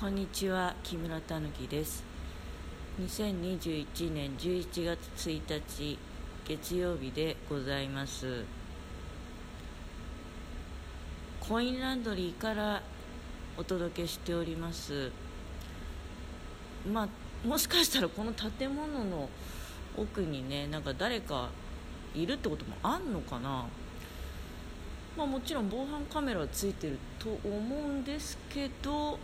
こんにちは木村たぬきです。2021年11月1日月曜日でございます。コインランドリーからお届けしております。まあもしかしたらこの建物の奥にねなんか誰かいるってこともあんのかな。まあ、もちろん防犯カメラはついてると思うんですけど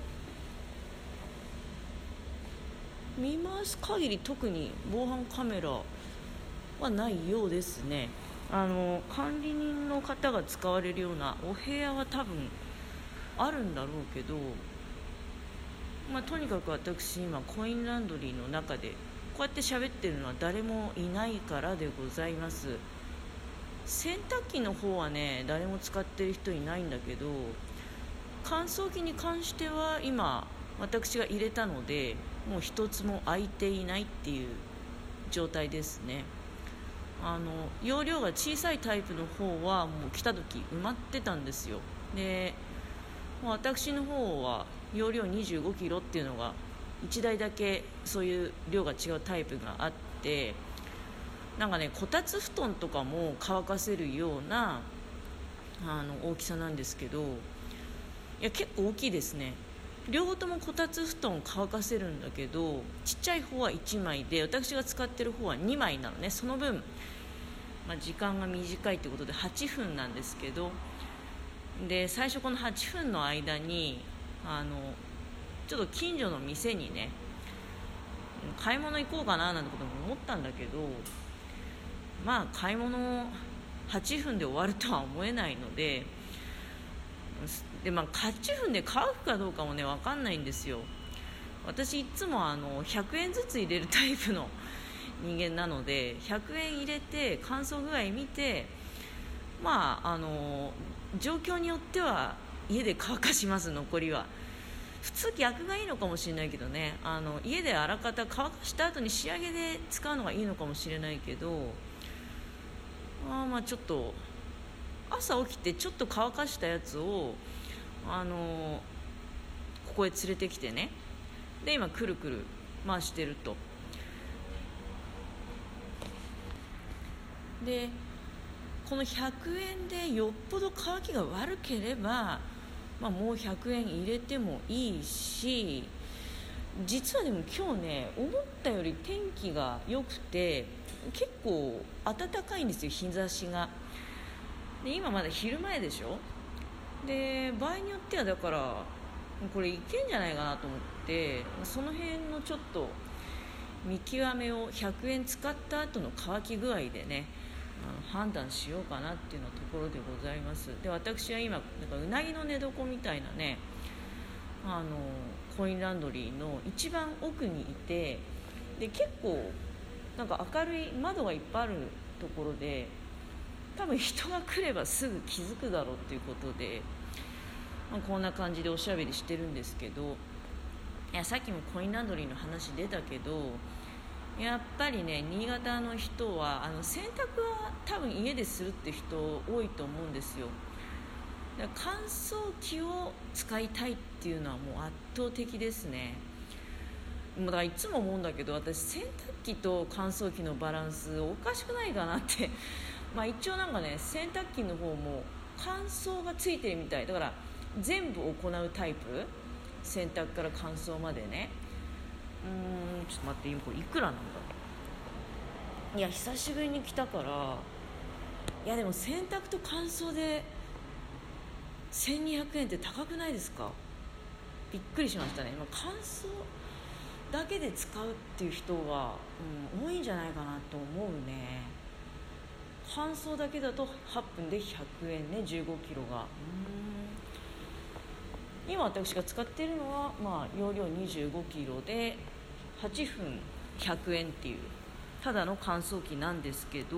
見ます限り特に防犯カメラはないようですね。あの管理人の方が使われるようなお部屋は多分あるんだろうけど、まあ、とにかく私今コインランドリーの中でこうやって喋ってるのは誰もいないからでございます。洗濯機の方はね誰も使ってる人いないんだけど乾燥機に関しては今私が入れたのでもう一つも空いていないっていう状態ですね。あの容量が小さいタイプの方はもう来た時埋まってたんですよ。で私の方は容量2 5キロっていうのが1台だけそういう量が違うタイプがあってなんかねこたつ布団とかも乾かせるようなあの大きさなんですけどいや結構大きいですね。両方ともこたつ布団を乾かせるんだけどちっちゃい方は1枚で私が使ってる方は2枚なのね。その分、まあ、時間が短いということで8分なんですけどで最初この8分の間にあのちょっと近所の店にね買い物行こうかななんてことも思ったんだけどまあ買い物8分で終わるとは思えないのでで、まあ、8分で買うかどうかもね分かんないんですよ。私いつもあの100円ずつ入れるタイプの人間なので100円入れて乾燥具合見てまああの状況によっては家で乾かします残りは。普通逆がいいのかもしれないけどね。あの家であらかた乾かした後に仕上げで使うのがいいのかもしれないけどあまあちょっと朝起きてちょっと乾かしたやつをあのここへ連れてきてね。で今くるくる回してると。でこの100円でよっぽど乾きが悪ければ、まあ、もう100円入れてもいいし実はでも今日ね思ったより天気が良くて結構暖かいんですよ日差しが。で今まだ昼前でしょ？で場合によってはだからこれいけんじゃないかなと思ってその辺のちょっと見極めを100円使った後の乾き具合でね判断しようかなっていうのところでございます。で私は今なんかうなぎの寝床みたいなねあのコインランドリーの一番奥にいてで結構なんか明るい窓がいっぱいあるところで多分人が来ればすぐ気づくだろうっていうことで、まあ、こんな感じでおしゃべりしてるんですけどいやさっきもコインランドリーの話出たけどやっぱりね新潟の人はあの洗濯は多分家でするって人多いと思うんですよ。乾燥機を使いたいっていうのはもう圧倒的ですね。だからいつも思うんだけど私洗濯機と乾燥機のバランスおかしくないかなってまあ一応なんかね洗濯機の方も乾燥がついてるみたい。だから全部行うタイプ。洗濯から乾燥までね。うーんちょっと待って今これいくらなんだいや久しぶりに来たから。いやでも洗濯と乾燥で1200円って高くないですか？びっくりしましたね、ま乾燥だけで使うっていう人は、うん、多いんじゃないかなと思うね。乾燥だけだと8分で100円ね1 5キロが。今私が使っているのは、まあ、容量2 5キロで8分100円っていうただの乾燥機なんですけど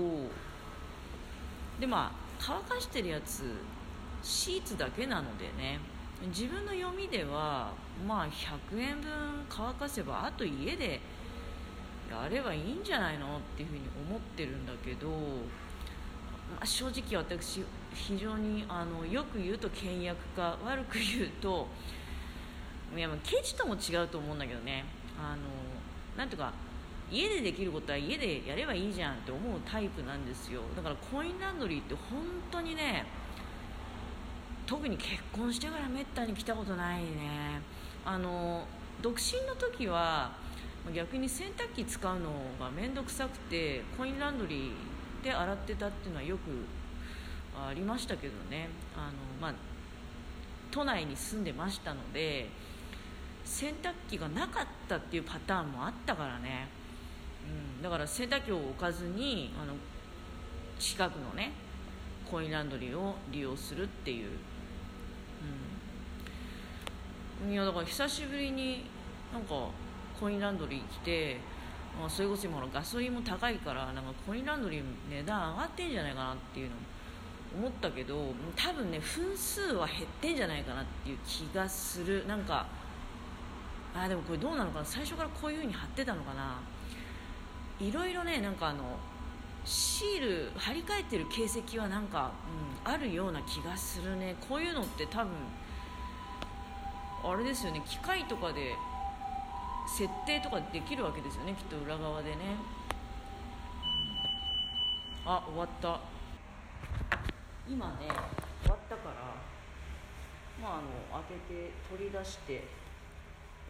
でまあ乾かしてるやつシーツだけなのでね自分の読みではまあ100円分乾かせばあと家でやればいいんじゃないのっていうふうに思ってるんだけど、まあ、正直私非常にあのよく言うと倹約家悪く言うといやケチとも違うと思うんだけどね。あのなんとか家でできることは家でやればいいじゃんって思うタイプなんですよ。だからコインランドリーって本当にね特に結婚してからめったに来たことないね。あの独身の時は逆に洗濯機使うのが面倒くさくてコインランドリーで洗ってたっていうのはよくありましたけどね。あの、まあ、都内に住んでましたので洗濯機がなかったっていうパターンもあったからね、うん、だから洗濯機を置かずにあの近くのねコインランドリーを利用するっていう、うん、いやだから久しぶりになんかコインランドリー来て、まあ、それこそ今ガソリンも高いからなんかコインランドリー値段上がってんじゃないかなっていうの思ったけど多分ね分数は減ってんじゃないかなっていう気がする。なんかあでもこれどうなのかな？最初からこういう風に貼ってたのかな？いろいろねなんかあのシール貼り替えてる形跡はなんか、うん、あるような気がするね。こういうのって多分あれですよね。機械とかで設定とかできるわけですよねきっと裏側でね。あ終わった。今ね終わったからまああの開けて取り出して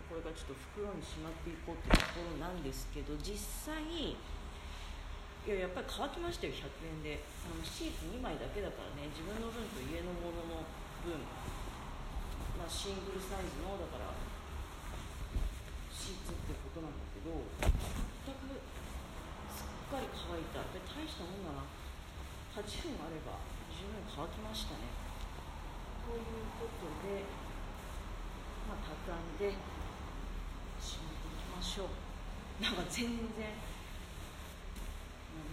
これからちょっと袋にしまっていこうってところなんですけど実際いややっぱり乾きましたよ100円で。あのシーツ2枚だけだからね自分の分と家のものの分、まあ、シングルサイズのだからシーツってことなんだけど全くすっかり乾いた。これ大したもんだな。8分あれば十分乾きましたね。ということでまあ畳んでしまっていきましょう。なんか全然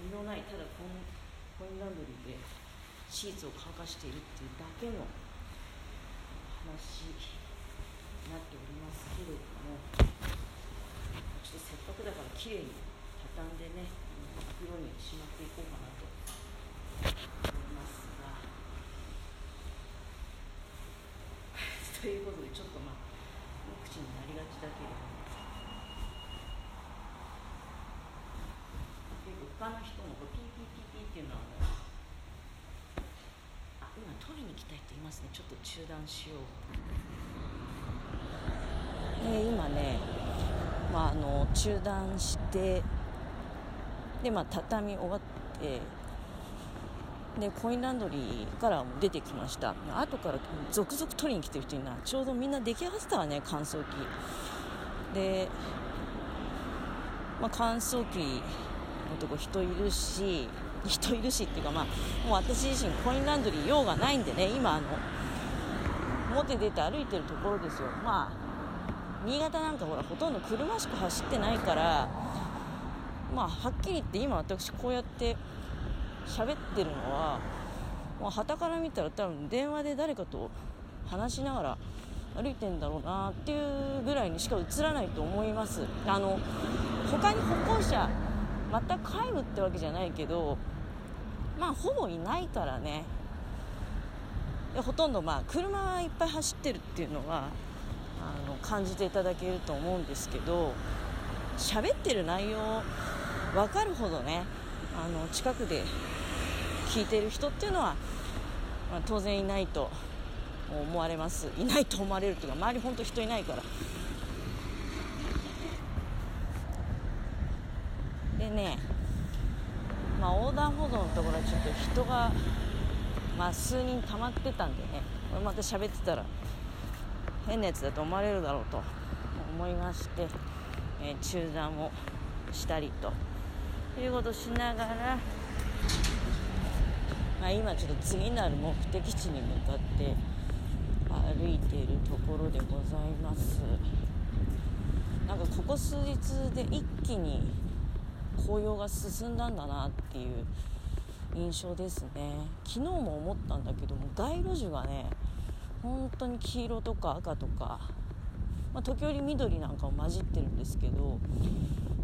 身のないただコンコインランドリーでシーツを乾かしているっていうだけの話になっておりますけれども。ちょっとせっかくだから綺麗に畳んでね袋にしまっていこうかなと思いますが。ということでちょっとまあ無口になりがちだけれども。結構他の人もこうピーピーピーピーっていうのはあ今取りに行きたい人いますね。ちょっと中断しよう、えー、今ね、まあ、あの中断してで、まあ、畳み終わってでコインランドリーから出てきました。後から続々取りに来てる人になちょうどみんな出来上がってたわね乾燥機。で、まあ、乾燥機のとこ人いるし人いるしっていうかまあもう私自身コインランドリー用がないんでね今あの表出て歩いてるところですよ。まあ新潟なんかほらほとんど車しか走ってないからまあはっきり言って今私こうやって喋ってるのはもう旗から見たら多分電話で誰かと話しながら歩いてんだろうなっていうぐらいにしか映らないと思います。あの他に歩行者全く帰るってわけじゃないけどまあほぼいないからね。ほとんどまあ車はいっぱい走ってるっていうのはあの感じていただけると思うんですけど喋ってる内容分かるほどねあの近くで聞いてる人っていうのは、まあ、当然いないと思われます。いないと思われるというか周り本当人いないから。でね、まあ、横断歩道のところはちょっと人が、まあ、数人溜まってたんでねこれまた喋ってたら変なやつだと思われるだろうと思いまして、えー、中断をしたりということをしながら、まあ、今ちょっと次なる目的地に向かって歩いているところでございます。なんかここ数日で一気に紅葉が進んだんだなっていう印象ですね。昨日も思ったんだけども街路樹がね本当に黄色とか赤とか、まあ、時折緑なんかも混じってるんですけど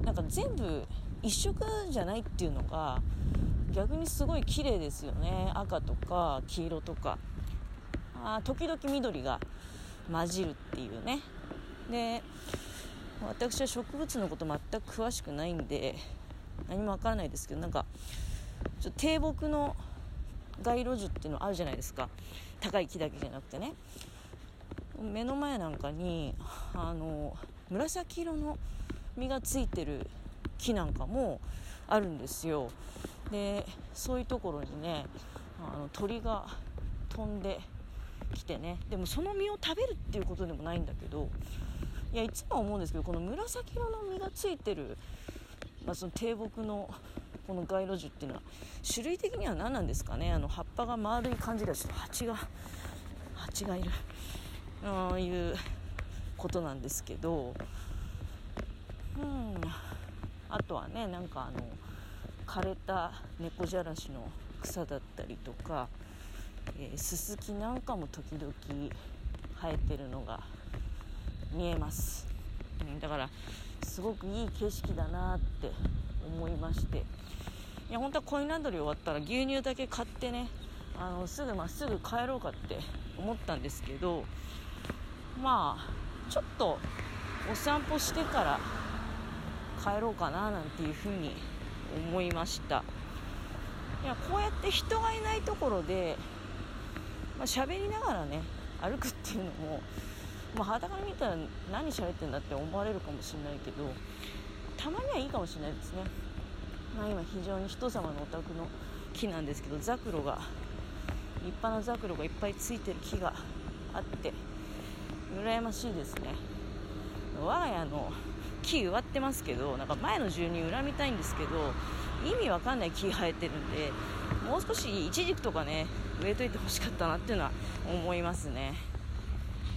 なんか全部一色じゃないっていうのが逆にすごい綺麗ですよね。赤とか黄色とか。あ時々緑が混じるっていうね。で私は植物のこと全く詳しくないんで何もわからないですけどなんかちょっと低木の街路樹っていうのあるじゃないですか。高い木だけじゃなくてね。目の前なんかにあの紫色の実がついてる木なんかもあるんですよ。でそういうところにねあの鳥が飛んできてね。でもその実を食べるっていうことでもないんだけどいやいつも思うんですけどこの紫色の実がついてる、まあ、その低木のこの街路樹っていうのは種類的には何なんですかね？あの葉っぱが丸い感じがちょっと蜂が蜂がいる。ああいうことなんですけど。うん。あとはねなんかあの枯れた猫じゃらしの草だったりとか、え、ススキなんかも時々生えてるのが見えます、うん、だからすごくいい景色だなって思いまして。いや本当はコインランドリー終わったら牛乳だけ買ってねあのすぐまっすぐ帰ろうかって思ったんですけどまあちょっとお散歩してから帰ろうかななんていうふうに思いました。いやこうやって人がいないところでまあ、喋りながらね歩くっていうのもまあ、裸から見たら何喋ってんだって思われるかもしれないけどたまにはいいかもしれないですね、まあ、今非常に人様のお宅の木なんですけどザクロが立派なザクロがいっぱいついてる木があって羨ましいですね。我が家の木植わってますけどなんか前の住人恨みたいんですけど意味わかんない木生えてるんでもう少しイチジクとかね植えといてほしかったなっていうのは思いますね。